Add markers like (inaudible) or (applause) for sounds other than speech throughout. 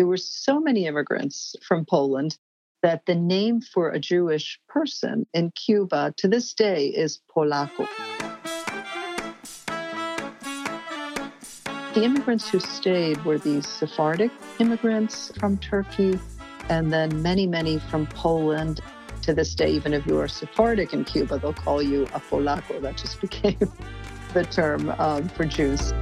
there were so many immigrants from Poland that the name for a Jewish person in Cuba to this day is Polaco. The immigrants who stayed were these Sephardic immigrants from Turkey, and then many, many from Poland. To this day, even if you are Sephardic in Cuba, they'll call you a Polaco. That just (laughs) became the term um, for Jews.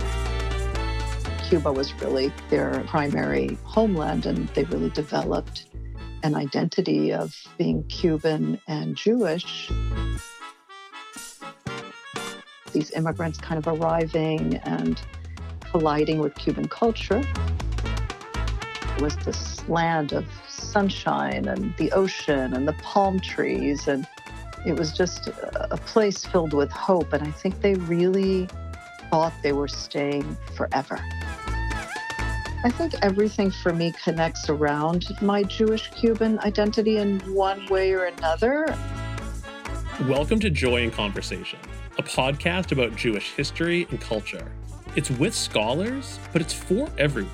Cuba was really their primary homeland, and they really developed an identity of being Cuban and Jewish. These immigrants kind of arriving and colliding with Cuban culture. It was this land of sunshine and the ocean and the palm trees, and it was just a place filled with hope. And I think they really thought they were staying forever. I think everything for me connects around my Jewish Cuban identity in one way or another. Welcome to Joy in Conversation, a podcast about Jewish history and culture. It's with scholars, but it's for everyone.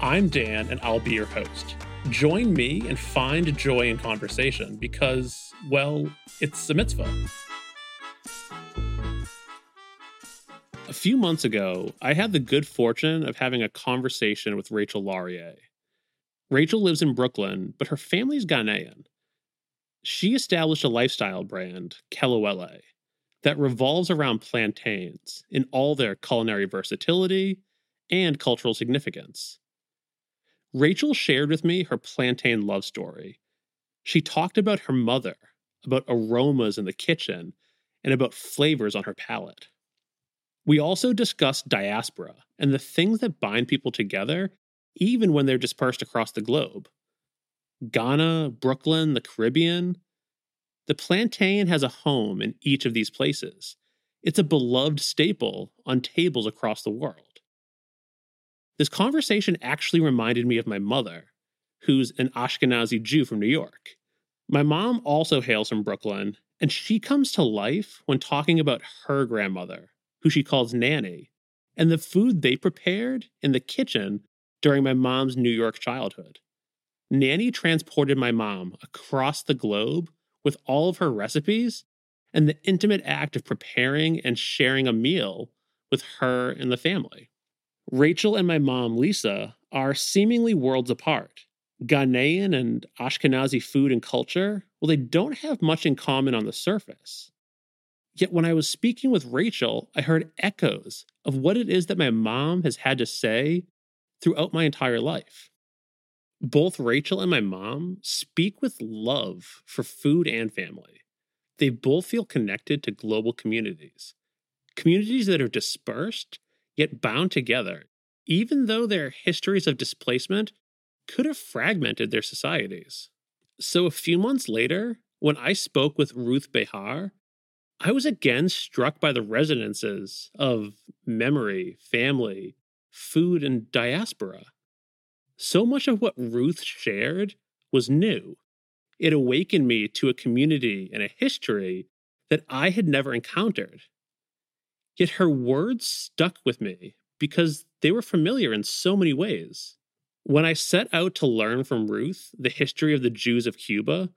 I'm Dan, and I'll be your host. Join me and find joy in conversation because, well, it's a mitzvah. A few months ago, I had the good fortune of having a conversation with Rachel Laryea. Rachel lives in Brooklyn, but her family's Ghanaian. She established a lifestyle brand, Kelewele, that revolves around plantains in all their culinary versatility and cultural significance. Rachel shared with me her plantain love story. She talked about her mother, about aromas in the kitchen, and about flavors on her palate. We also discussed diaspora and the things that bind people together, even when they're dispersed across the globe. Ghana, Brooklyn, the Caribbean. The plantain has a home in each of these places. It's a beloved staple on tables across the world. This conversation actually reminded me of my mother, who's an Ashkenazi Jew from New York. My mom also hails from Brooklyn, and she comes to life when talking about her grandmother, who she calls Nanny, and the food they prepared in the kitchen during my mom's New York childhood. Nanny transported my mom across the globe with all of her recipes and the intimate act of preparing and sharing a meal with her and the family. Rachel and my mom, Lisa, are seemingly worlds apart. Ghanaian and Ashkenazi food and culture, well, they don't have much in common on the surface. Yet when I was speaking with Rachel, I heard echoes of what it is that my mom has had to say throughout my entire life. Both Rachel and my mom speak with love for food and family. They both feel connected to global communities, communities that are dispersed yet bound together, even though their histories of displacement could have fragmented their societies. So a few months later, when I spoke with Ruth Behar, I was again struck by the resonances of memory, family, food, and diaspora. So much of what Ruth shared was new. It awakened me to a community and a history that I had never encountered. Yet her words stuck with me because they were familiar in so many ways. When I set out to learn from Ruth the history of the Jews of Cuba,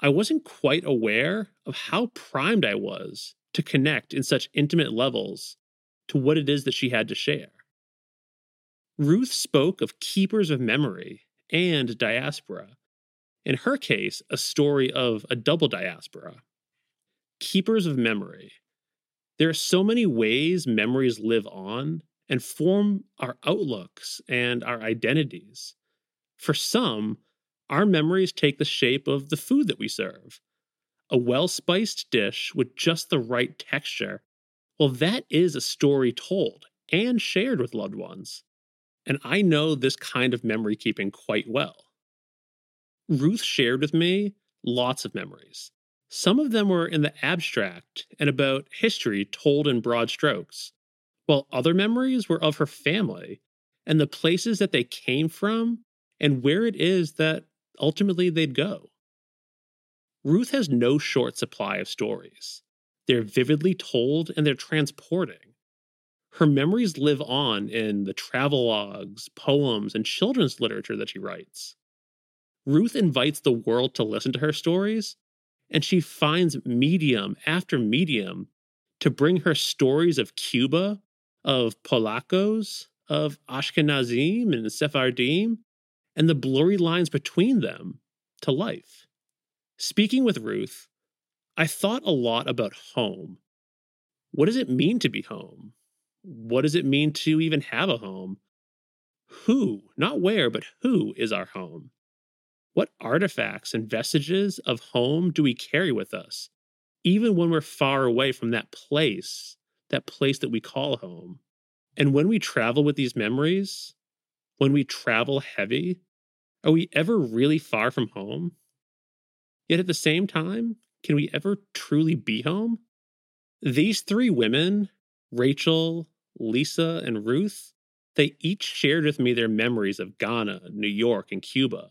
I wasn't quite aware of how primed I was to connect in such intimate levels to what it is that she had to share. Ruth spoke of keepers of memory and diaspora. In her case, a story of a double diaspora. Keepers of memory. There are so many ways memories live on and form our outlooks and our identities. For some, our memories take the shape of the food that we serve. A well spiced dish with just the right texture, well, that is a story told and shared with loved ones. And I know this kind of memory keeping quite well. Ruth shared with me lots of memories. Some of them were in the abstract and about history told in broad strokes, while other memories were of her family and the places that they came from and where it is that ultimately they'd go. Ruth has no short supply of stories. They're vividly told and they're transporting. Her memories live on in the travelogues, poems, and children's literature that she writes. Ruth invites the world to listen to her stories, and she finds medium after medium to bring her stories of Cuba, of Polacos, of Ashkenazim and Sephardim, and the blurry lines between them to life. Speaking with Ruth, I thought a lot about home. What does it mean to be home? What does it mean to even have a home? Who, not where, but who is our home? What artifacts and vestiges of home do we carry with us, even when we're far away from that place, that place that we call home? And when we travel with these memories, when we travel heavy, are we ever really far from home? Yet at the same time, can we ever truly be home? These three women, Rachel, Lisa, and Ruth, they each shared with me their memories of Ghana, New York, and Cuba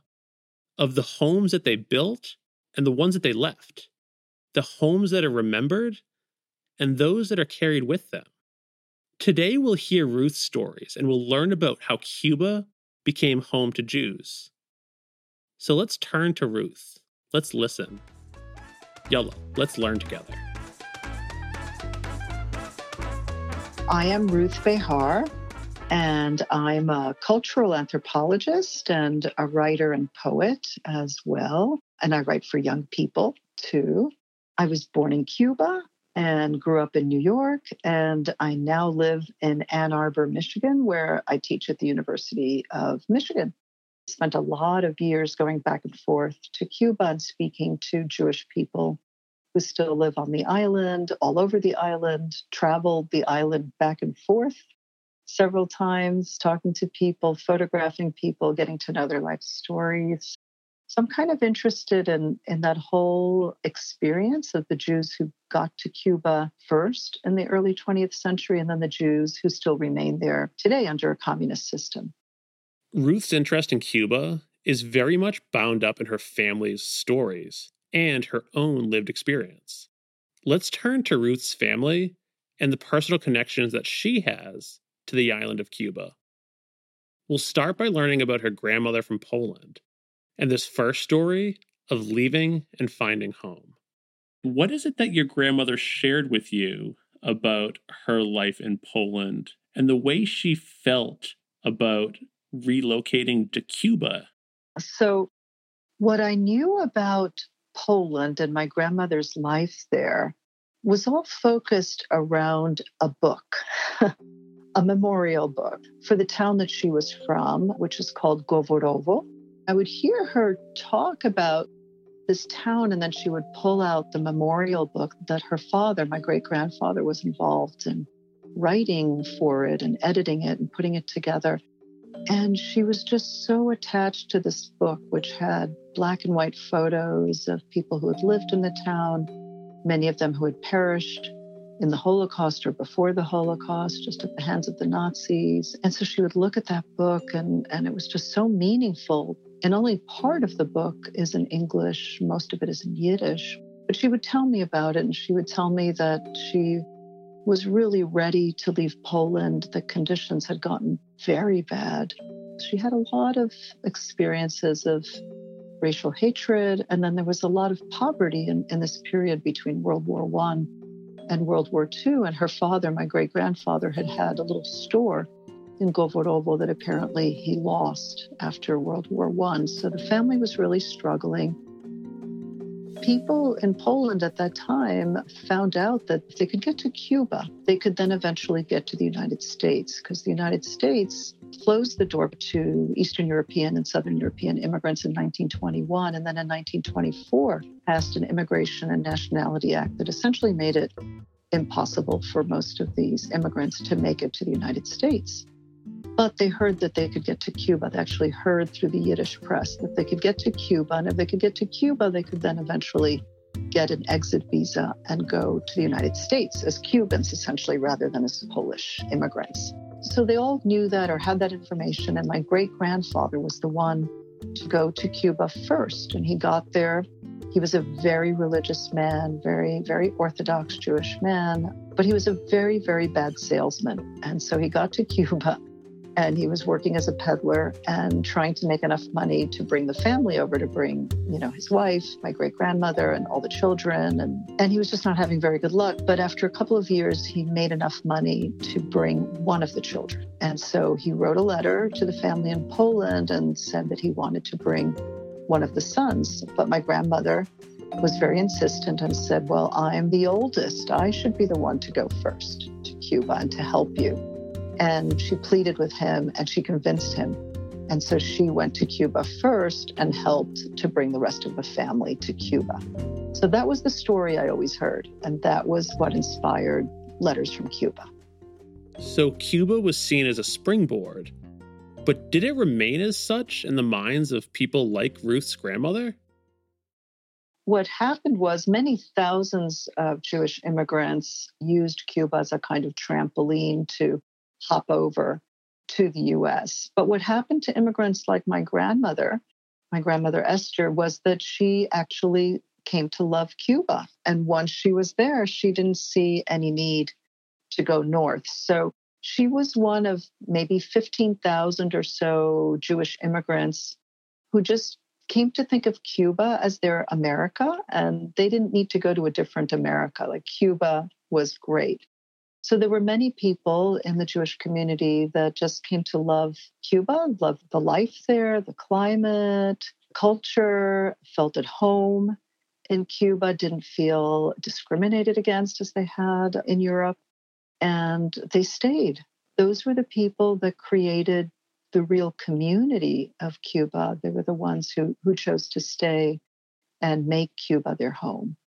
of the homes that they built and the ones that they left, the homes that are remembered and those that are carried with them. Today, we'll hear Ruth's stories and we'll learn about how Cuba became home to Jews. So let's turn to Ruth. Let's listen. Yalla, let's learn together. I am Ruth Behar and I'm a cultural anthropologist and a writer and poet as well. And I write for young people too. I was born in Cuba and grew up in New York. And I now live in Ann Arbor, Michigan, where I teach at the University of Michigan. Spent a lot of years going back and forth to Cuba and speaking to Jewish people who still live on the island, all over the island, traveled the island back and forth several times, talking to people, photographing people, getting to know their life stories. So I'm kind of interested in, in that whole experience of the Jews who got to Cuba first in the early 20th century, and then the Jews who still remain there today under a communist system. Ruth's interest in Cuba is very much bound up in her family's stories and her own lived experience. Let's turn to Ruth's family and the personal connections that she has to the island of Cuba. We'll start by learning about her grandmother from Poland and this first story of leaving and finding home. What is it that your grandmother shared with you about her life in Poland and the way she felt about relocating to Cuba? So, what I knew about Poland and my grandmother's life there was all focused around a book. (laughs) a memorial book for the town that she was from, which is called Goworowo. I would hear her talk about this town, and then she would pull out the memorial book that her father, my great grandfather, was involved in writing for it and editing it and putting it together. And she was just so attached to this book, which had black and white photos of people who had lived in the town, many of them who had perished in the Holocaust or before the Holocaust, just at the hands of the Nazis. And so she would look at that book, and, and it was just so meaningful. And only part of the book is in English, most of it is in Yiddish. But she would tell me about it, and she would tell me that she was really ready to leave Poland. The conditions had gotten very bad. She had a lot of experiences of racial hatred, and then there was a lot of poverty in, in this period between World War One and World War II. And her father, my great grandfather, had had a little store in Goworowo that apparently he lost after World War I. So the family was really struggling. People in Poland at that time found out that if they could get to Cuba, they could then eventually get to the United States because the United States closed the door to Eastern European and Southern European immigrants in 1921. And then in 1924, passed an Immigration and Nationality Act that essentially made it impossible for most of these immigrants to make it to the United States. But they heard that they could get to Cuba. They actually heard through the Yiddish press that they could get to Cuba. And if they could get to Cuba, they could then eventually get an exit visa and go to the United States as Cubans, essentially, rather than as Polish immigrants. So they all knew that or had that information. And my great grandfather was the one to go to Cuba first. And he got there. He was a very religious man, very, very Orthodox Jewish man. But he was a very, very bad salesman. And so he got to Cuba and he was working as a peddler and trying to make enough money to bring the family over to bring you know his wife my great grandmother and all the children. And and he was just not having very good luck. But after a couple of years he made enough money to bring one of the children. And so he wrote a letter to the family in Poland and said that he wanted to bring one of the sons. But my grandmother was very insistent and said well I'm the oldest. I should be the one to go first to Cuba and to help you and she pleaded with him and she convinced him. And so she went to Cuba first and helped to bring the rest of the family to Cuba. So that was the story I always heard. And that was what inspired Letters from Cuba. So Cuba was seen as a springboard. But did it remain as such in the minds of people like Ruth's grandmother? What happened was many thousands of Jewish immigrants used Cuba as a kind of trampoline to hop over to the US. But what happened to immigrants like my grandmother, my grandmother Esther, was that she actually came to love Cuba. And once she was there, she didn't see any need to go north. So she was one of maybe 15,000 or so Jewish immigrants who just came to think of Cuba as their America, and they didn't need to go to a different America. Like Cuba was great. So there were many people in the Jewish community that just came to love Cuba, loved the life there, the climate, culture, felt at home in Cuba, didn't feel discriminated against as they had in Europe, and they stayed. Those were the people that created the real community of Cuba. They were the ones who, who chose to stay and make Cuba their home.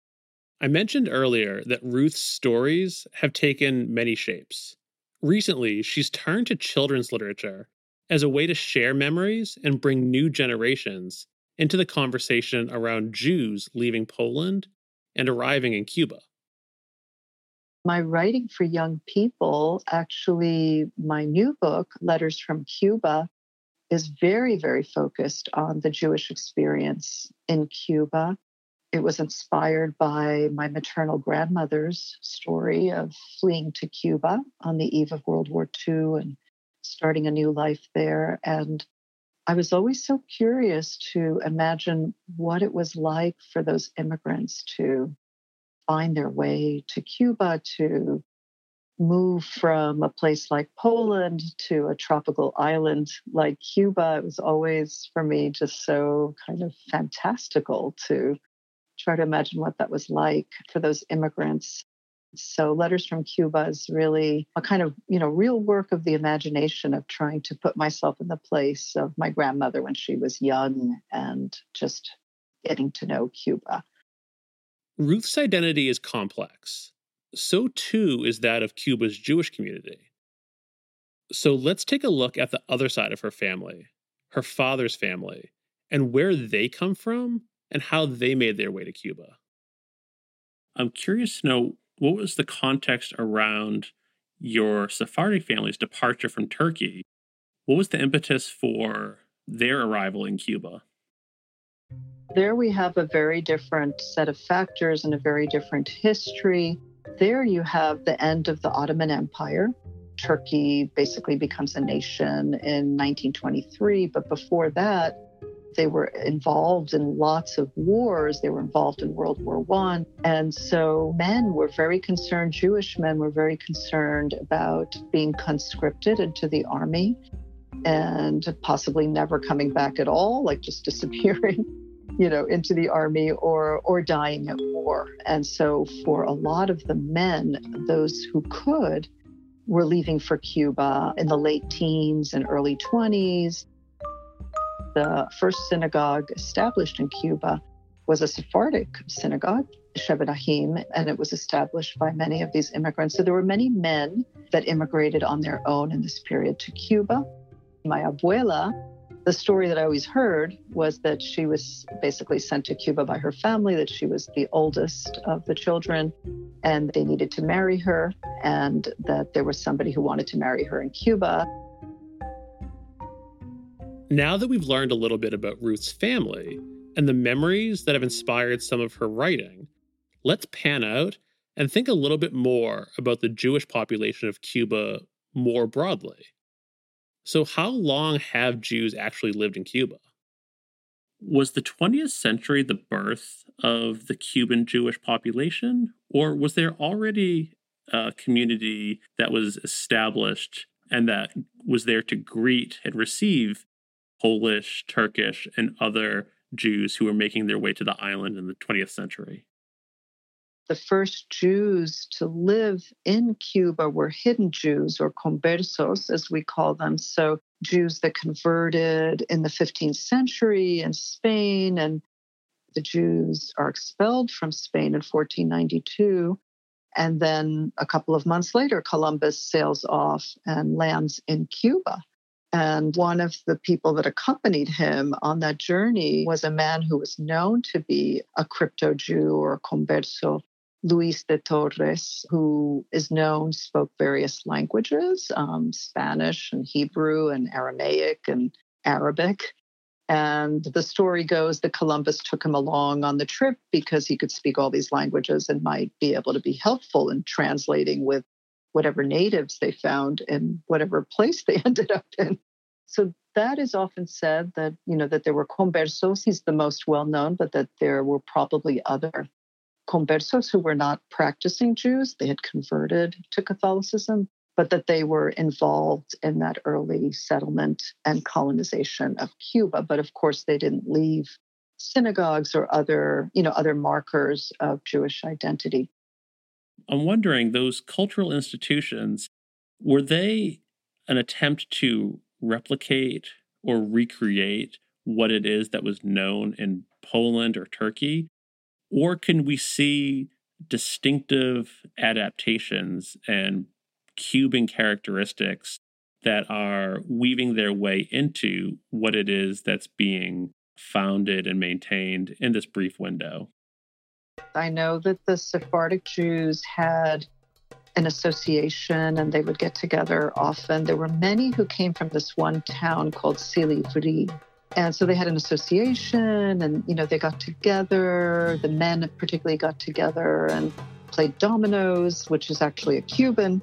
I mentioned earlier that Ruth's stories have taken many shapes. Recently, she's turned to children's literature as a way to share memories and bring new generations into the conversation around Jews leaving Poland and arriving in Cuba. My writing for young people, actually, my new book, Letters from Cuba, is very, very focused on the Jewish experience in Cuba it was inspired by my maternal grandmother's story of fleeing to Cuba on the eve of World War II and starting a new life there. And I was always so curious to imagine what it was like for those immigrants to find their way to Cuba, to move from a place like Poland to a tropical island like Cuba. It was always for me just so kind of fantastical to try to imagine what that was like for those immigrants. So Letters from Cuba is really a kind of, you know, real work of the imagination of trying to put myself in the place of my grandmother when she was young and just getting to know Cuba. Ruth's identity is complex. So too is that of Cuba's Jewish community. So let's take a look at the other side of her family, her father's family, and where they come from and how they made their way to Cuba. I'm curious to know what was the context around your Sephardic family's departure from Turkey? What was the impetus for their arrival in Cuba? There we have a very different set of factors and a very different history. There you have the end of the Ottoman Empire. Turkey basically becomes a nation in 1923, but before that, they were involved in lots of wars. They were involved in World War One. And so men were very concerned, Jewish men were very concerned about being conscripted into the army and possibly never coming back at all, like just (laughs) disappearing. you know into the army or or dying at war and so for a lot of the men those who could were leaving for Cuba in the late teens and early 20s the first synagogue established in Cuba was a Sephardic synagogue, Shevet Ahim, and it was established by many of these immigrants. So there were many men that immigrated on their own in this period to Cuba. My abuela, the story that I always heard was that she was basically sent to Cuba by her family, that she was the oldest of the children, and they needed to marry her, and that there was somebody who wanted to marry her in Cuba. Now that we've learned a little bit about Ruth's family and the memories that have inspired some of her writing, let's pan out and think a little bit more about the Jewish population of Cuba more broadly. So, how long have Jews actually lived in Cuba? Was the 20th century the birth of the Cuban Jewish population, or was there already a community that was established and that was there to greet and receive Polish, Turkish, and other Jews who were making their way to the island in the 20th century? The first Jews to live in Cuba were hidden Jews or conversos, as we call them. So, Jews that converted in the 15th century in Spain, and the Jews are expelled from Spain in 1492. And then a couple of months later, Columbus sails off and lands in Cuba. And one of the people that accompanied him on that journey was a man who was known to be a crypto Jew or a converso, Luis de Torres, who is known, spoke various languages um, Spanish and Hebrew and Aramaic and Arabic. And the story goes that Columbus took him along on the trip because he could speak all these languages and might be able to be helpful in translating with whatever natives they found in whatever place they (laughs) ended up in. So that is often said that, you know, that there were conversos, he's the most well known, but that there were probably other conversos who were not practicing Jews. They had converted to Catholicism, but that they were involved in that early settlement and colonization of Cuba. But of course, they didn't leave synagogues or other, you know, other markers of Jewish identity. I'm wondering, those cultural institutions, were they an attempt to replicate or recreate what it is that was known in Poland or Turkey? Or can we see distinctive adaptations and Cuban characteristics that are weaving their way into what it is that's being founded and maintained in this brief window? I know that the Sephardic Jews had an association and they would get together often. There were many who came from this one town called Silivri, and so they had an association and, you know, they got together. The men particularly got together and played dominoes, which is actually a Cuban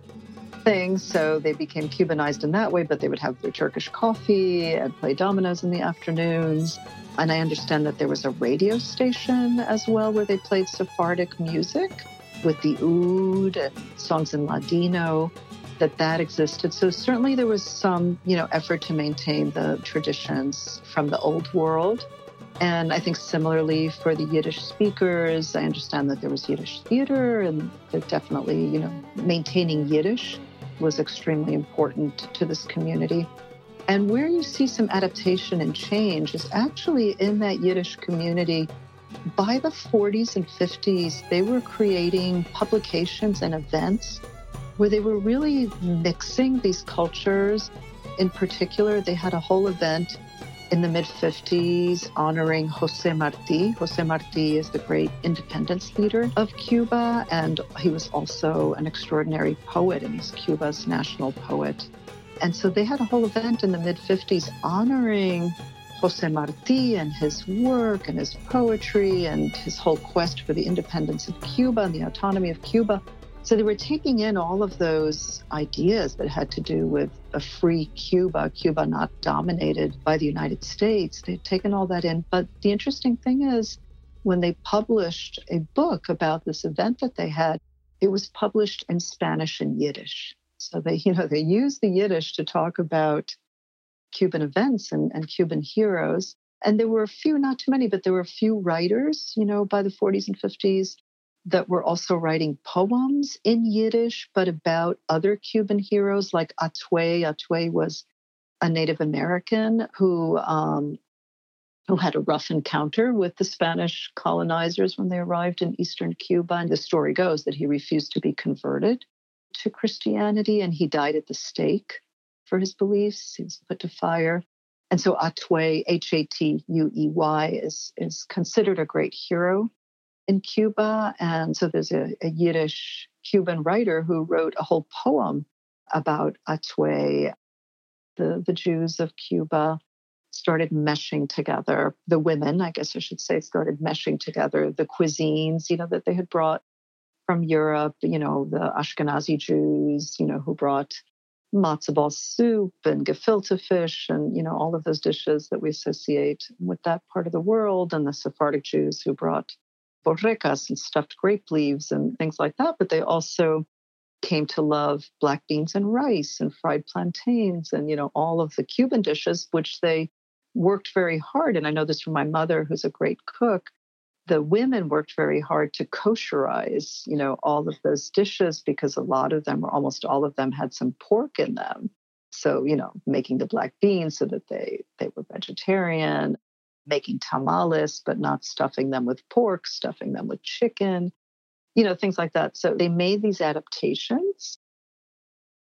thing. So they became Cubanized in that way, but they would have their Turkish coffee and play dominoes in the afternoons. And I understand that there was a radio station as well where they played Sephardic music with the oud and songs in Ladino that that existed. So certainly there was some, you know, effort to maintain the traditions from the old world. And I think similarly for the Yiddish speakers, I understand that there was Yiddish theater and that definitely, you know, maintaining Yiddish was extremely important to this community. And where you see some adaptation and change is actually in that Yiddish community. By the 40s and 50s, they were creating publications and events where they were really mixing these cultures. In particular, they had a whole event in the mid 50s honoring Jose Marti. Jose Marti is the great independence leader of Cuba, and he was also an extraordinary poet, and he's Cuba's national poet. And so they had a whole event in the mid 50s honoring Jose Marti and his work and his poetry and his whole quest for the independence of Cuba and the autonomy of Cuba. So they were taking in all of those ideas that had to do with a free Cuba, Cuba not dominated by the United States. They'd taken all that in. But the interesting thing is, when they published a book about this event that they had, it was published in Spanish and Yiddish. So they, (laughs) you know, they used the Yiddish to talk about Cuban events and, and Cuban heroes. And there were a few, not too many, but there were a few writers, you know, by the 40s and 50s that were also writing poems in Yiddish, but about other Cuban heroes like Hatuey. Hatuey was a Native American who um, who had a rough encounter with the Spanish colonizers when they arrived in eastern Cuba. And the story goes that he refused to be converted to Christianity and he died at the stake for his beliefs. He was put to fire. And so Hatuey, H A T U E Y, is, is considered a great hero in Cuba. And so there's a, a Yiddish Cuban writer who wrote a whole poem about Hatuey. The, the Jews of Cuba started meshing together. The women, I guess I should say, started meshing together the cuisines, you know, that they had brought from Europe, you know, the Ashkenazi Jews, you know, who brought matzo ball soup and gefilte fish and, you know, all of those dishes that we associate with that part of the world, and the Sephardic Jews who brought borrecas and stuffed grape leaves and things like that. But they also came to love black beans and rice and fried plantains and, you know, all of the Cuban dishes, which they worked very hard. And I know this from my mother, who's a great cook. The women worked very hard to kosherize, you know, all of those dishes because a lot of them, or almost all of them, had some pork in them. So, you know, making the black beans so that they they were vegetarian, making tamales, but not stuffing them with pork, stuffing them with chicken, you know, things like that. So they made these adaptations.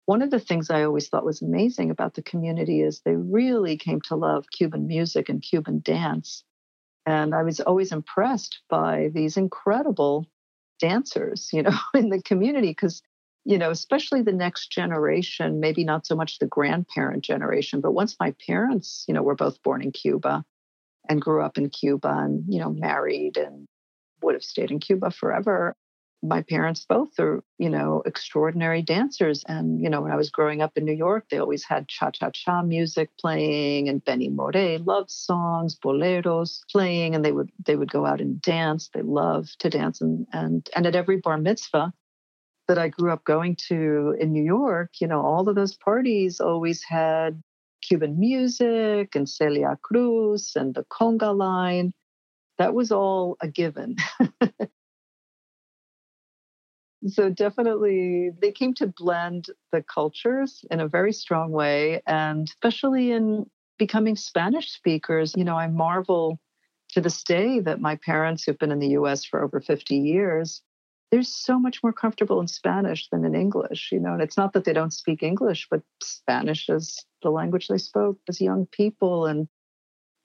One of the things I always thought was amazing about the community is they really came to love Cuban music and Cuban dance. And I was always impressed by these incredible dancers, you know, (laughs) in the community because you know, especially the next generation, maybe not so much the grandparent generation, but once my parents, you know, were both born in Cuba and grew up in Cuba and, you know, married and would have stayed in Cuba forever, my parents both are, you know, extraordinary dancers. And, you know, when I was growing up in New York, they always had cha cha cha music playing and Benny Moré love songs, boleros playing, and they would they would go out and dance. They love to dance and and and at every bar mitzvah that I grew up going to in New York, you know, all of those parties always had Cuban music and Celia Cruz and the conga line. That was all a given. (laughs) so definitely they came to blend the cultures in a very strong way and especially in becoming spanish speakers you know i marvel to this day that my parents who've been in the us for over 50 years they're so much more comfortable in spanish than in english you know and it's not that they don't speak english but spanish is the language they spoke as young people and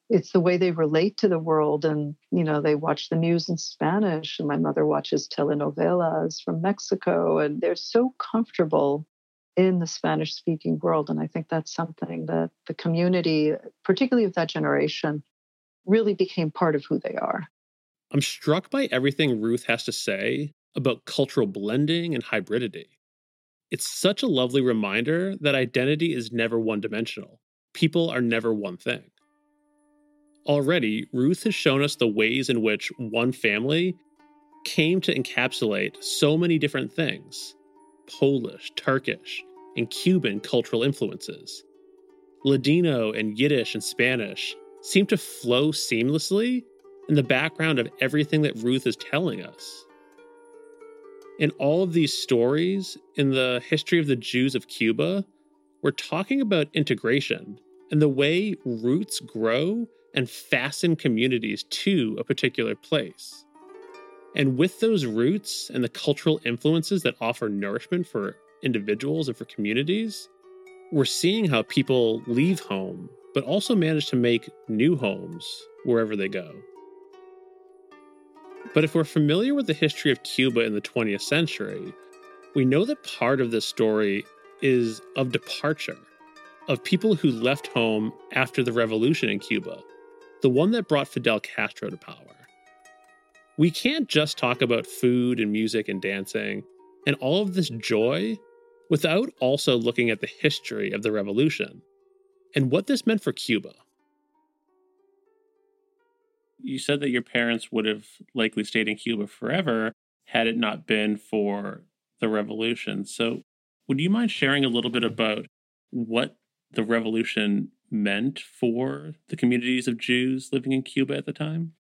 it's the way they relate to the world and you know they watch the news in spanish and my mother watches telenovelas from mexico and they're so comfortable in the spanish speaking world and i think that's something that the community particularly of that generation really became part of who they are. I'm struck by everything ruth has to say about cultural blending and hybridity it's such a lovely reminder that identity is never one dimensional people are never one thing Already, Ruth has shown us the ways in which one family came to encapsulate so many different things Polish, Turkish, and Cuban cultural influences. Ladino and Yiddish and Spanish seem to flow seamlessly in the background of everything that Ruth is telling us. In all of these stories, in the history of the Jews of Cuba, we're talking about integration and the way roots grow and fasten communities to a particular place. And with those roots and the cultural influences that offer nourishment for individuals and for communities, we're seeing how people leave home, but also manage to make new homes wherever they go. But if we're familiar with the history of Cuba in the 20th century, we know that part of this story is of departure, of people who left home after the revolution in Cuba the one that brought Fidel Castro to power. We can't just talk about food and music and dancing and all of this joy without also looking at the history of the revolution and what this meant for Cuba. You said that your parents would have likely stayed in Cuba forever had it not been for the revolution. So, would you mind sharing a little bit about what the revolution meant for the communities of Jews living in Cuba at the time?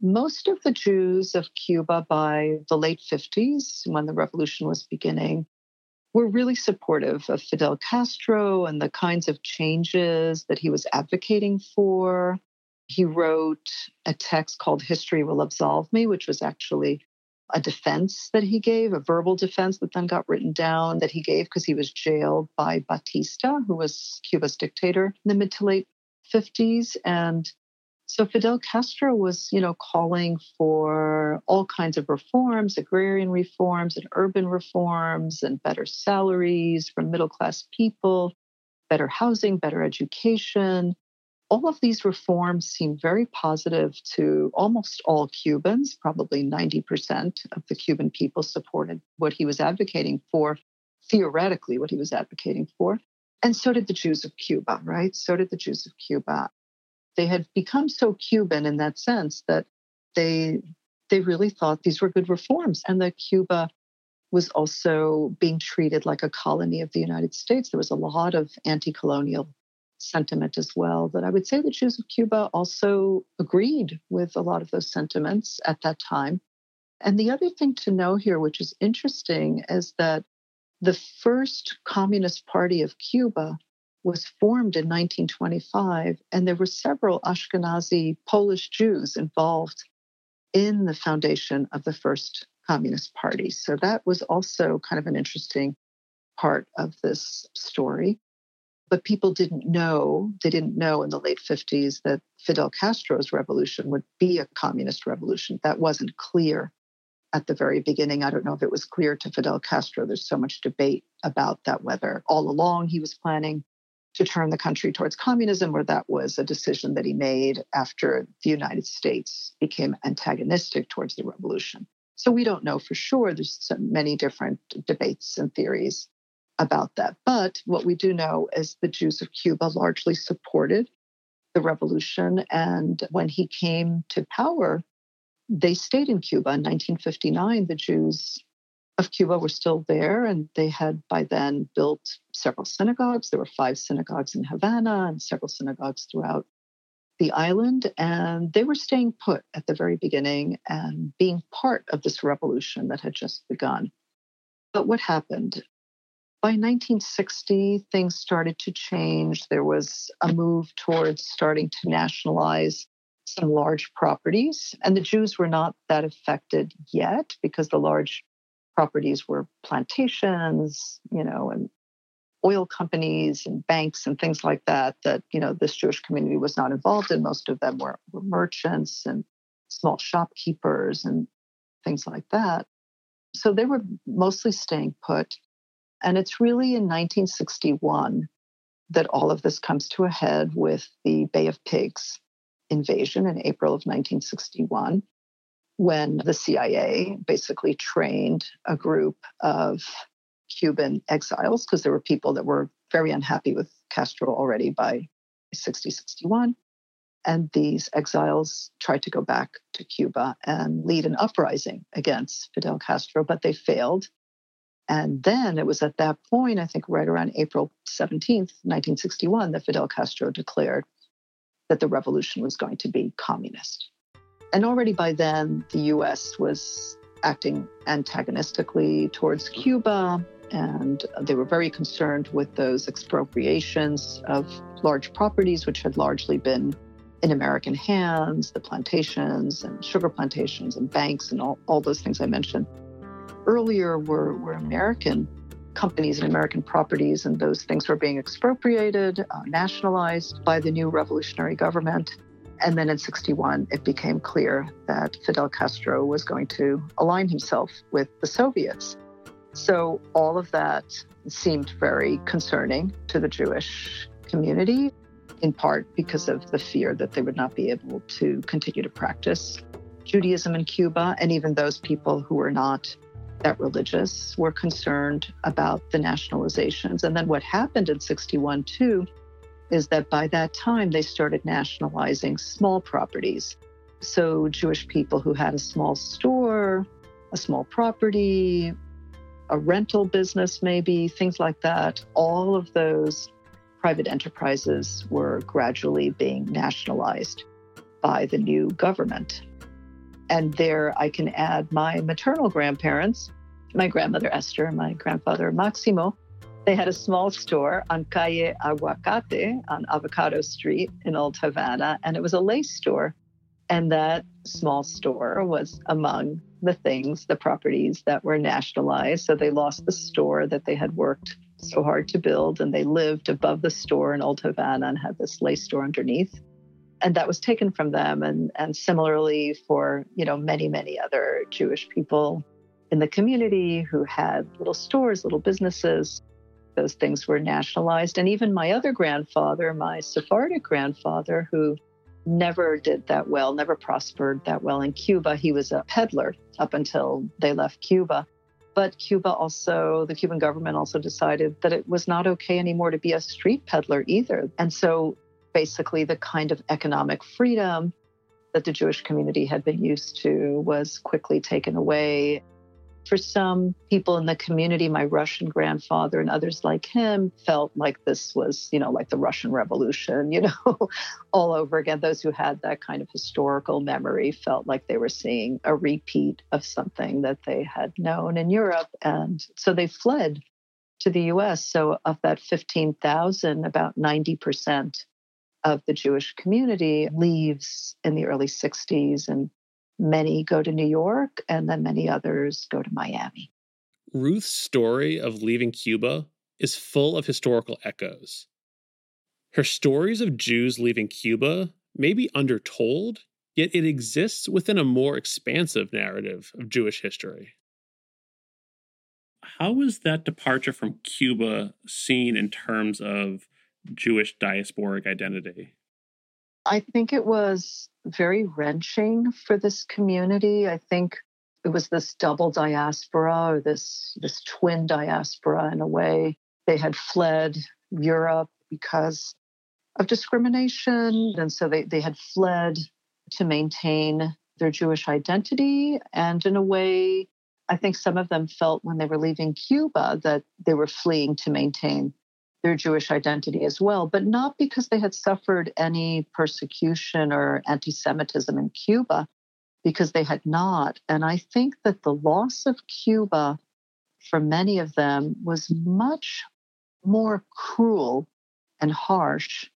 Most of the Jews of Cuba by the late 50s, when the revolution was beginning, were really supportive of Fidel Castro and the kinds of changes that he was advocating for. He wrote a text called History Will Absolve Me, which was actually a defense that he gave, a verbal defense that then got written down that he gave because he was jailed by Batista, who was Cuba's dictator in the mid to late 50s. And so Fidel Castro was, you know, calling for all kinds of reforms, agrarian reforms and urban reforms and better salaries for middle class people, better housing, better education, all of these reforms seem very positive to almost all Cubans. Probably 90% of the Cuban people supported what he was advocating for, theoretically, what he was advocating for. And so did the Jews of Cuba, right? So did the Jews of Cuba. They had become so Cuban in that sense that they they really thought these were good reforms and that Cuba was also being treated like a colony of the United States. There was a lot of anti-colonial sentiment as well. That I would say the Jews of Cuba also agreed with a lot of those sentiments at that time. And the other thing to know here, which is interesting, is that the first Communist Party of Cuba was formed in 1925, and there were several Ashkenazi Polish Jews involved in the foundation of the first Communist Party. So that was also kind of an interesting part of this story but people didn't know, they didn't know in the late 50s that Fidel Castro's revolution would be a communist revolution. That wasn't clear at the very beginning. I don't know if it was clear to Fidel Castro. There's so much debate about that, whether all along he was planning to turn the country towards communism or that was a decision that he made after the United States became antagonistic towards the revolution. So we don't know for sure. There's so many different debates and theories about that. But what we do know is the Jews of Cuba largely supported the revolution. And when he came to power, they stayed in Cuba. In 1959, the Jews of Cuba were still there, and they had by then built several synagogues. There were five synagogues in Havana and several synagogues throughout the island. And they were staying put at the very beginning and being part of this revolution that had just begun. But what happened? By 1960, things started to change. There was a move towards starting to nationalize some large properties, and the Jews were not that affected yet because the large properties were plantations, you know, and oil companies and banks and things like that that you know this jewish community was not involved in. Most of them were, were merchants and small shopkeepers and things like that. So they were mostly staying put and it's really in 1961 that all of this comes to a head with the Bay of Pigs invasion in April of 1961, when the CIA basically trained a group of Cuban exiles, because there were people that were very unhappy with Castro already by 60, 61. And these exiles tried to go back to Cuba and lead an uprising against Fidel Castro, but they failed. And then it was at that point, I think right around April 17th, 1961, that Fidel Castro declared that the revolution was going to be communist. And already by then, the US was acting antagonistically towards mm-hmm. Cuba, and they were very concerned with those expropriations of large properties, which had largely been in American hands the plantations and sugar plantations and banks and all, all those things I mentioned earlier were, were American companies and American properties, and those things were being expropriated, uh, nationalized by the new revolutionary government. And then in 61, it became clear that Fidel Castro was going to align himself with the Soviets. So all of that seemed very concerning to the Jewish community, in part because of the fear that they would not be able to continue to practice Judaism in Cuba, and even those people who were not that religious were concerned about the nationalizations. And then what happened in 61 too is that by that time they started nationalizing small properties. So Jewish people who had a small store, a small property, a rental business, maybe, things like that, all of those private enterprises were gradually being nationalized by the new government. And there I can add my maternal grandparents, my grandmother Esther and my grandfather Maximo. They had a small store on Calle Aguacate on Avocado Street in Old Havana, and it was a lace store. And that small store was among the things, the properties that were nationalized. So they lost the store that they had worked so hard to build, and they lived above the store in Old Havana and had this lace store underneath and that was taken from them and and similarly for you know many many other jewish people in the community who had little stores little businesses those things were nationalized. And even my other grandfather, my Sephardic grandfather, who never did that well, never prospered that well in Cuba, he was a peddler up until they left Cuba. But Cuba also, the Cuban government also decided that it was not okay anymore to be a street peddler either. And so basically, the kind of economic freedom that the Jewish community had been used to was quickly taken away. For some people in the community, my Russian grandfather and others like him felt like this was, you know, like the Russian Revolution, (laughs) you know, all over again. Those who had that kind of historical memory felt like they were seeing a repeat of something that they had known in Europe. And so they fled to the US. So, of that 15,000, about 90% of the Jewish community leaves in the early 60s and Many go to New York, and then many others go to Miami. Ruth's story of leaving Cuba is full of historical echoes. Her stories of Jews leaving Cuba may be undertold, yet it exists within a more expansive narrative of Jewish history. How was that departure from Cuba seen in terms of Jewish diasporic identity? I think it was very wrenching for this community. I think it was this double diaspora or this this twin diaspora in a way. They had fled Europe because of discrimination. And so they, they had fled to maintain their Jewish identity. And in a way, I think some of them felt when they were leaving Cuba that they were fleeing to maintain their Jewish identity as well, but not because they had suffered any persecution or anti Semitism in Cuba, because they had not. And I think that the loss of Cuba for many of them was much more cruel and harsh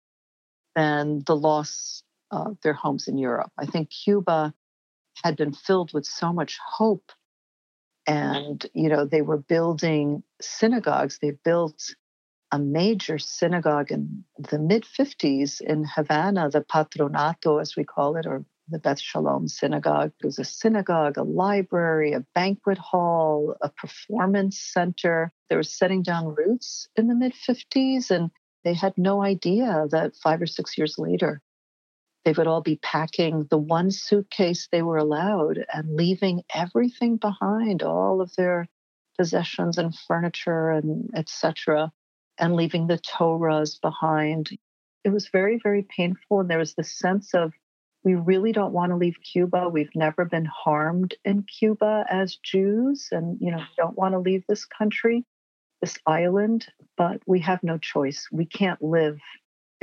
than the loss of their homes in Europe. I think Cuba had been filled with so much hope. And, you know, they were building synagogues, they built a major synagogue in the mid 50s in Havana, the Patronato, as we call it, or the Beth Shalom Synagogue. It was a synagogue, a library, a banquet hall, a performance center. They were setting down roots in the mid 50s, and they had no idea that five or six years later, they would all be packing the one suitcase they were allowed and leaving everything behind, all of their possessions and furniture and etc and leaving the Torahs behind. It was very, very painful. And there was this sense of, we really don't want to leave Cuba. We've never been harmed in Cuba as Jews, and you know, don't want to leave this country, this island, but we have no choice. We can't live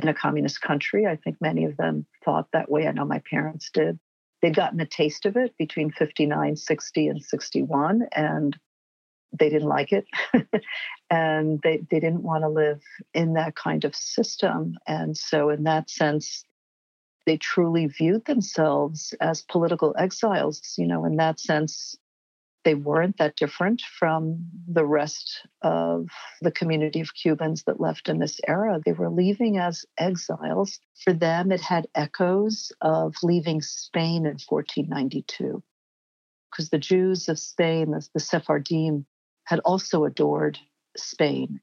in a communist country. I think many of them thought that way. I know my parents did. They'd gotten a taste of it between 59, 60, and 61, and they didn't like it (laughs) and they, they didn't want to live in that kind of system. And so, in that sense, they truly viewed themselves as political exiles. You know, in that sense, they weren't that different from the rest of the community of Cubans that left in this era. They were leaving as exiles. For them, it had echoes of leaving Spain in 1492 because the Jews of Spain, the, the Sephardim, had also adored Spain.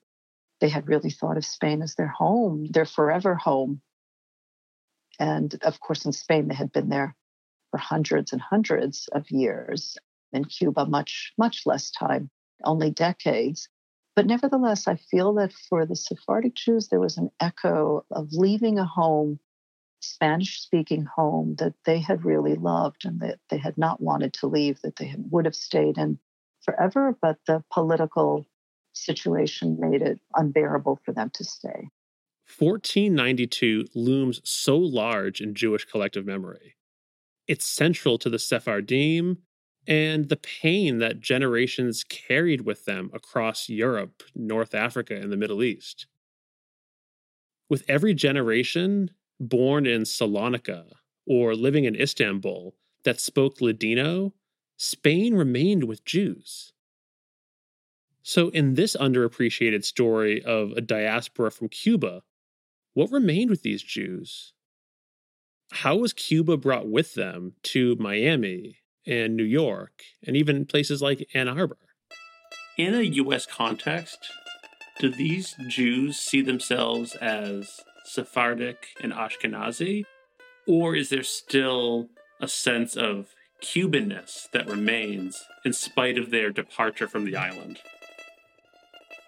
They had really thought of Spain as their home, their forever home. And of course, in Spain, they had been there for hundreds and hundreds of years. In Cuba, much, much less time, only decades. But nevertheless, I feel that for the Sephardic Jews, there was an echo of leaving a home, Spanish speaking home that they had really loved and that they had not wanted to leave, that they would have stayed in forever, but the political situation made it unbearable for them to stay. 1492 looms so large in Jewish collective memory. It's central to the Sephardim and the pain that generations carried with them across Europe, North Africa, and the Middle East. With every generation born in Salonika or living in Istanbul that spoke Ladino, Spain remained with Jews. So, in this underappreciated story of a diaspora from Cuba, what remained with these Jews? How was Cuba brought with them to Miami and New York and even places like Ann Arbor? In a U.S. context, do these Jews see themselves as Sephardic and Ashkenazi? Or is there still a sense of Cubanness that remains in spite of their departure from the island?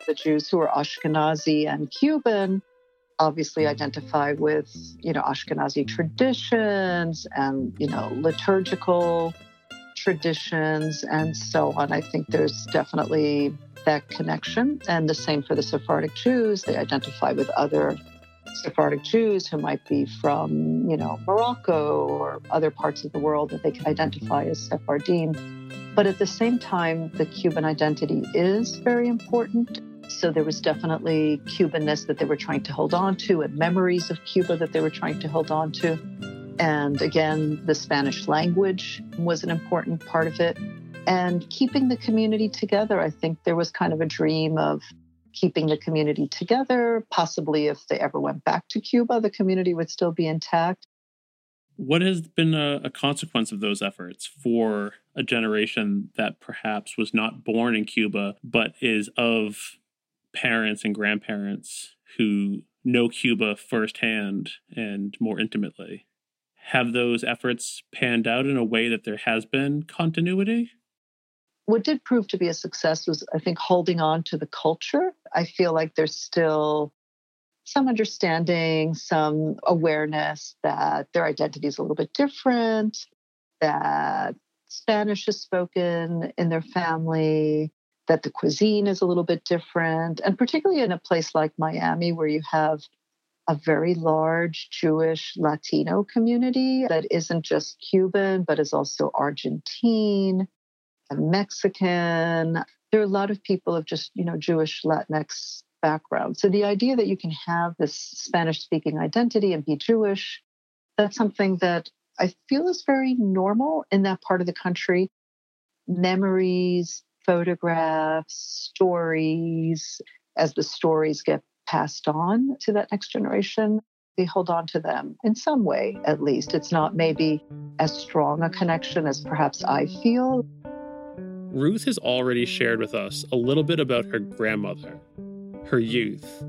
The Jews who are Ashkenazi and Cuban obviously hmm. identify with, you know, Ashkenazi traditions and, you know, liturgical traditions and so on. I think there's definitely that connection. And the same for the Sephardic Jews. They identify with other Sephardic Jews who might be from, you know, Morocco or other parts of the world that they can identify as Sephardim. But at the same time, the Cuban identity is very important. So there was definitely Cubanness that they were trying to hold on to and memories of Cuba that they were trying to hold on to. And again, the Spanish language was an important part of it. And keeping the community together, I think there was kind of a dream of keeping the community together. Possibly, if they ever went back to Cuba, the community would still be intact. What has been a, a, consequence of those efforts for a generation that perhaps was not born in Cuba, but is of parents and grandparents who know Cuba firsthand and more intimately? Have those efforts panned out in a way that there has been continuity? What did prove to be a success was, I think, holding on to the culture. I feel like there's still some understanding, some awareness that their identity is a little bit different, that Spanish is spoken in their family, that the cuisine is a little bit different. And particularly in a place like Miami, where you have a very large Jewish Latino community that isn't just Cuban, but is also Argentine Mexican. There are a lot of people of just, you know, Jewish Latinx background. So the idea that you can have this Spanish speaking identity and be Jewish, that's something that I feel is very normal in that part of the country. Memories, photographs, stories, as the stories get passed on to that next generation, they hold on to them in some way, at least. It's not maybe as strong a connection as perhaps I feel. Ruth has already shared with us a little bit about her grandmother, her youth,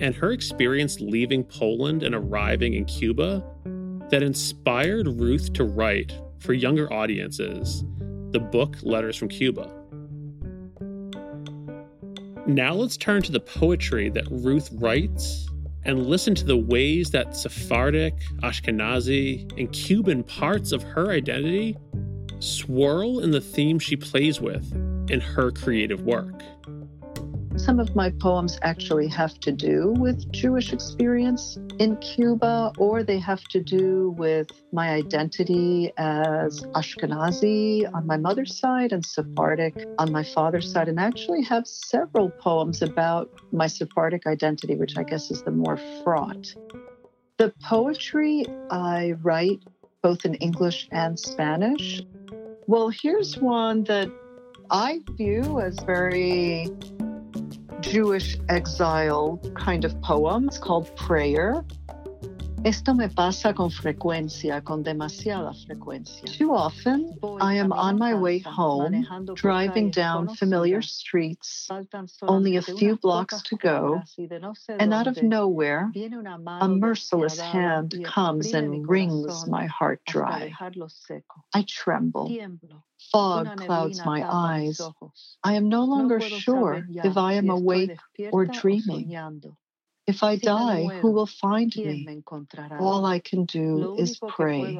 and her experience leaving Poland and arriving in Cuba that inspired Ruth to write for younger audiences the book Letters from Cuba. Now let's turn to the poetry that Ruth writes and listen to the ways that Sephardic, Ashkenazi, and Cuban parts of her identity swirl in the theme she plays with in her creative work. Some of my poems actually have to do with Jewish experience in Cuba, or they have to do with my identity as Ashkenazi on my mother's side and Sephardic on my father's side. And I actually have several poems about my Sephardic identity, which I guess is the more fraught. The poetry I write both in English and Spanish well, here's one that I view as very Jewish exile kind of poem. It's called Prayer. Esto me pasa con frecuencia, con demasiada frecuencia. Too often, I am on my way home, driving down familiar streets, only a few blocks to go, and out of nowhere, a merciless hand comes and wrings my heart dry. I tremble. Fog clouds my eyes. I am no longer sure if I am awake or dreaming. If I die, who will find me? All I can do is pray.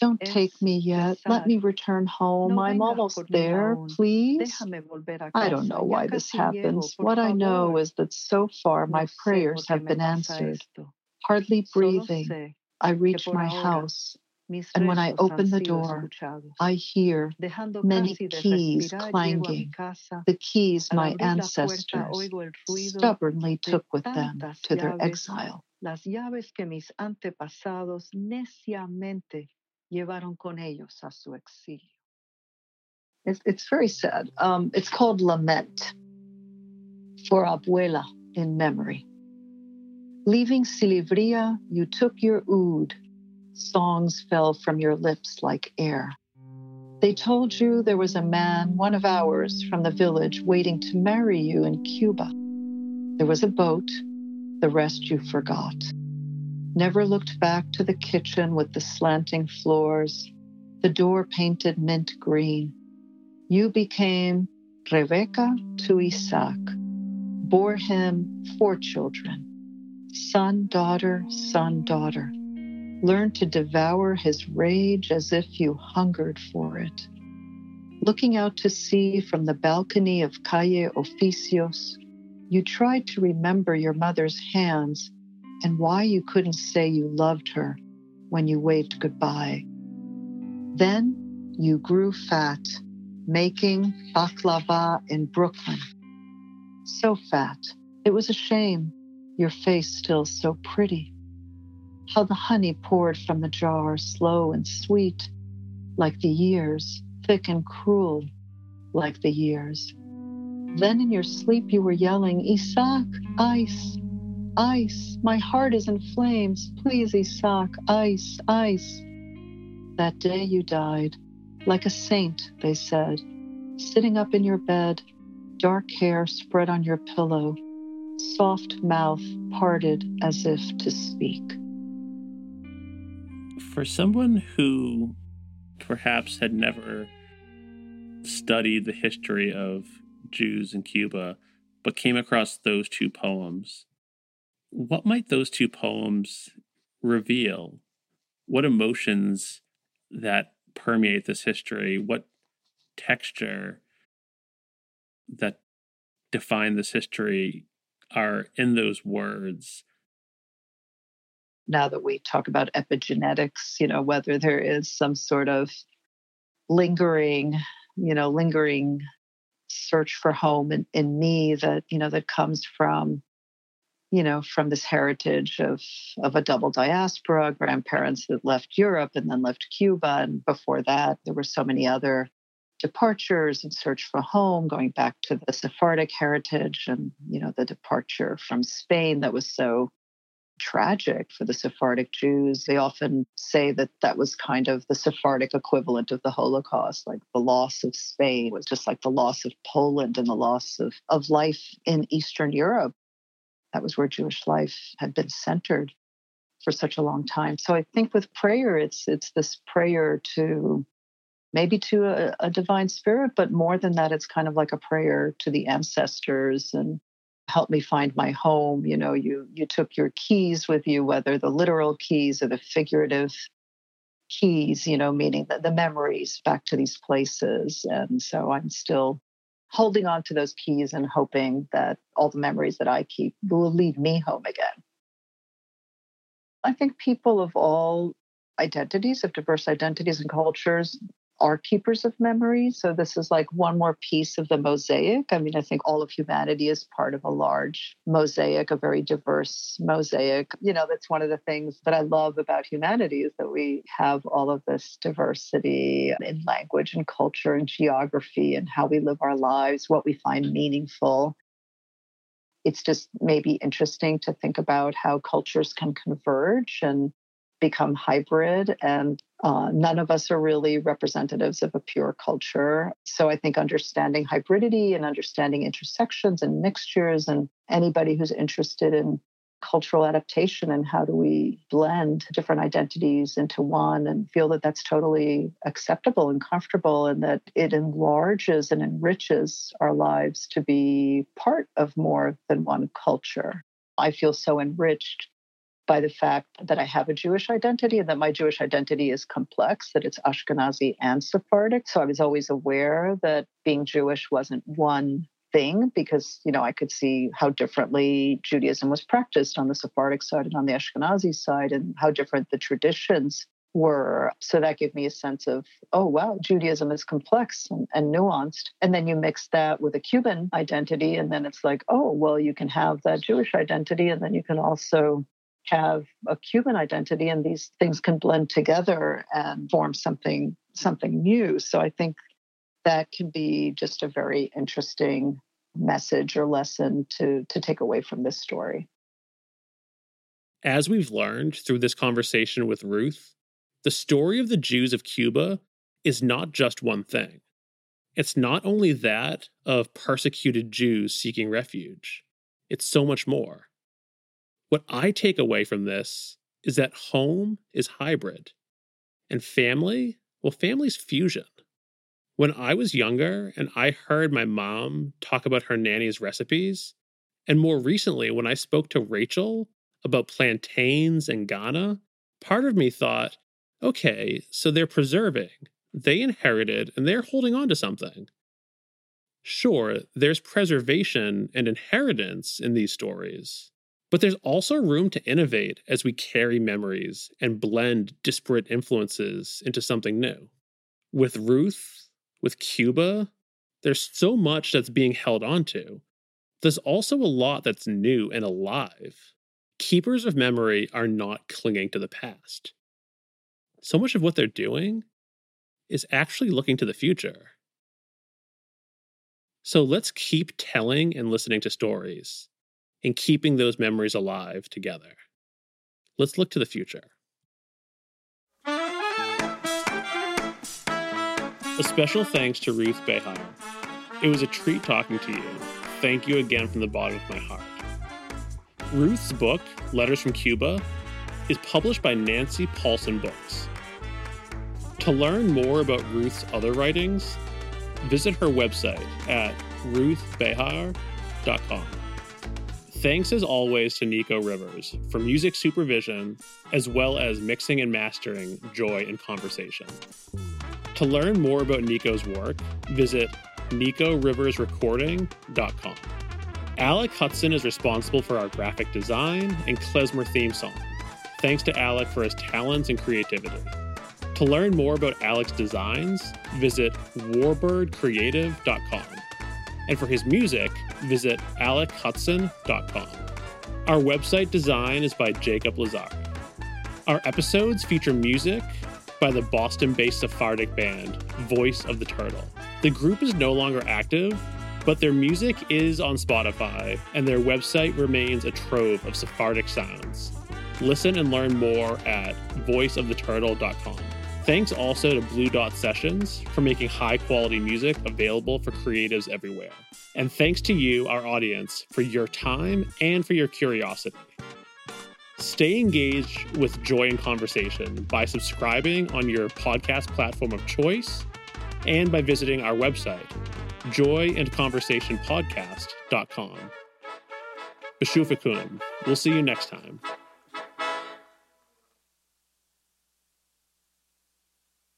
Don't take me yet. Let me return home. I'm almost there, please. I don't know why this happens. What I know is that so far my prayers have been answered. Hardly breathing, I reach my house. And when I open the door, I hear many keys clanging, the keys my ancestors stubbornly took with them to their exile. Las llaves que mis antepasados neciamente llevaron con ellos a su exilio. It's, it's very sad. Um, it's called Lament for Abuela in memory. Leaving Silivria, you took your oud songs fell from your lips like air. They told you there was a man, one of ours, from the village, waiting to marry you in Cuba. There was a boat, the rest you forgot. Never looked back to the kitchen with the slanting floors, the door painted mint green. You became Rebecca to Isaac, bore him four children son, daughter, son, daughter. Learned to devour his rage as if you hungered for it. Looking out to sea from the balcony of Calle Oficios, you tried to remember your mother's hands and why you couldn't say you loved her when you waved goodbye. Then you grew fat, making baklava in Brooklyn. So fat, it was a shame, your face still so pretty. How the honey poured from the jar, slow and sweet, like the years thick and cruel like the years. Then in your sleep you were yelling, Isaac, ice, ice, my heart is in flames. Please, Isaac, ice, ice. That day you died, like a saint, they said, sitting up in your bed, dark hair spread on your pillow, soft mouth parted as if to speak. For someone who perhaps had never studied the history of Jews in Cuba, but came across those two poems, what might those two poems reveal? What emotions that permeate this history? What texture that define this history are in those words? Now that we talk about epigenetics, you know, whether there is some sort of lingering, you know, lingering search for home in, in me that, you know, that comes from, you know, from this heritage of of a double diaspora, grandparents that left Europe and then left Cuba. And before that, there were so many other departures and search for home, going back to the Sephardic heritage and, you know, the departure from Spain that was so tragic for the Sephardic Jews. They often say that that was kind of the Sephardic equivalent of the Holocaust, like the loss of Spain was just like the loss of Poland and the loss of, of life in Eastern Europe. That was where Jewish life had been centered for such a long time. So I think with prayer, it's it's this prayer to maybe to a, a divine spirit, but more than that, it's kind of like a prayer to the ancestors and help me find my home you know you you took your keys with you whether the literal keys or the figurative keys you know meaning the, the memories back to these places. And so i'm still holding on to those keys and hoping that all the memories that i keep will lead me home again. I think people of all identities of diverse identities and cultures are keepers of memory. So this is like one more piece of the mosaic. I mean, I think all of humanity is part of a large mosaic, a very diverse mosaic. You know, that's one of the things that I love about humanity is that we have all of this diversity in language and culture and geography and how we live our lives, what we find meaningful. It's just maybe interesting to think about how cultures can converge and become hybrid and uh, none of us are really representatives of a pure culture. So I think understanding hybridity and understanding intersections and mixtures, and anybody who's interested in cultural adaptation and how do we blend different identities into one and feel that that's totally acceptable and comfortable and that it enlarges and enriches our lives to be part of more than one culture. I feel so enriched by the fact that I have a Jewish identity and that my Jewish identity is complex, that it's Ashkenazi and Sephardic. So I was always aware that being Jewish wasn't one thing because, you know, I could see how differently Judaism was practiced on the Sephardic side and on the Ashkenazi side and how different the traditions were. So that gave me a sense of, oh, wow, Judaism is complex and, and, nuanced. And then you mix that with a Cuban identity, and then it's like, oh, well, you can have that Jewish identity, and then you can also have a Cuban identity, and these things can blend together and form something something new. So I think that can be just a very interesting message or lesson to to take away from this story. As we've learned through this conversation with Ruth, the story of the Jews of Cuba is not just one thing. It's not only that of persecuted Jews seeking refuge. it's so much more. What I take away from this is that home is hybrid and family, well, family's fusion. When I was younger and I heard my mom talk about her nanny's recipes, and more recently when I spoke to Rachel about plantains in Ghana, part of me thought, okay, so they're preserving, they inherited, and they're holding on to something. Sure, there's preservation and inheritance in these stories, but there's also room to innovate as we carry memories and blend disparate influences into something new. With Ruth, with Cuba, there's so much that's being held onto. There's also a lot that's new and alive. Keepers of memory are not clinging to the past. So much of what they're doing is actually looking to the future. So let's keep telling and listening to stories and keeping those memories alive together. Let's look to the future. A special thanks to Ruth Behar. It was a treat talking to you. Thank you again from the bottom of my heart. Ruth's book, Letters from Cuba, is published by Nancy Paulsen Books. To learn more about Ruth's other writings, visit her website at ruthbehar.com. Thanks as always to Nico Rivers for music supervision, as well as mixing and mastering Joy in Conversation. To learn more about Nico's work, visit nicoriversrecording.com. Alec Hudson is responsible for our graphic design and klezmer theme song. Thanks to Alec for his talents and creativity. To learn more about Alec's designs, visit warbirdcreative.com. And for his music, visit alekhudson.com. Our website design is by Jacob Lazar. Our episodes feature music by the Boston based Sephardic band Voice of the Turtle. The group is no longer active, but their music is on Spotify, and their website remains a trove of Sephardic sounds. Listen and learn more at voiceoftheturtle.com. Thanks also to Blue Dot Sessions for making high quality music available for creatives everywhere. And thanks to you, our audience, for your time and for your curiosity. Stay engaged with Joy in Conversation by subscribing on your podcast platform of choice and by visiting our website, joyinconversationpodcast.com. Bashufakum. We'll see you next time.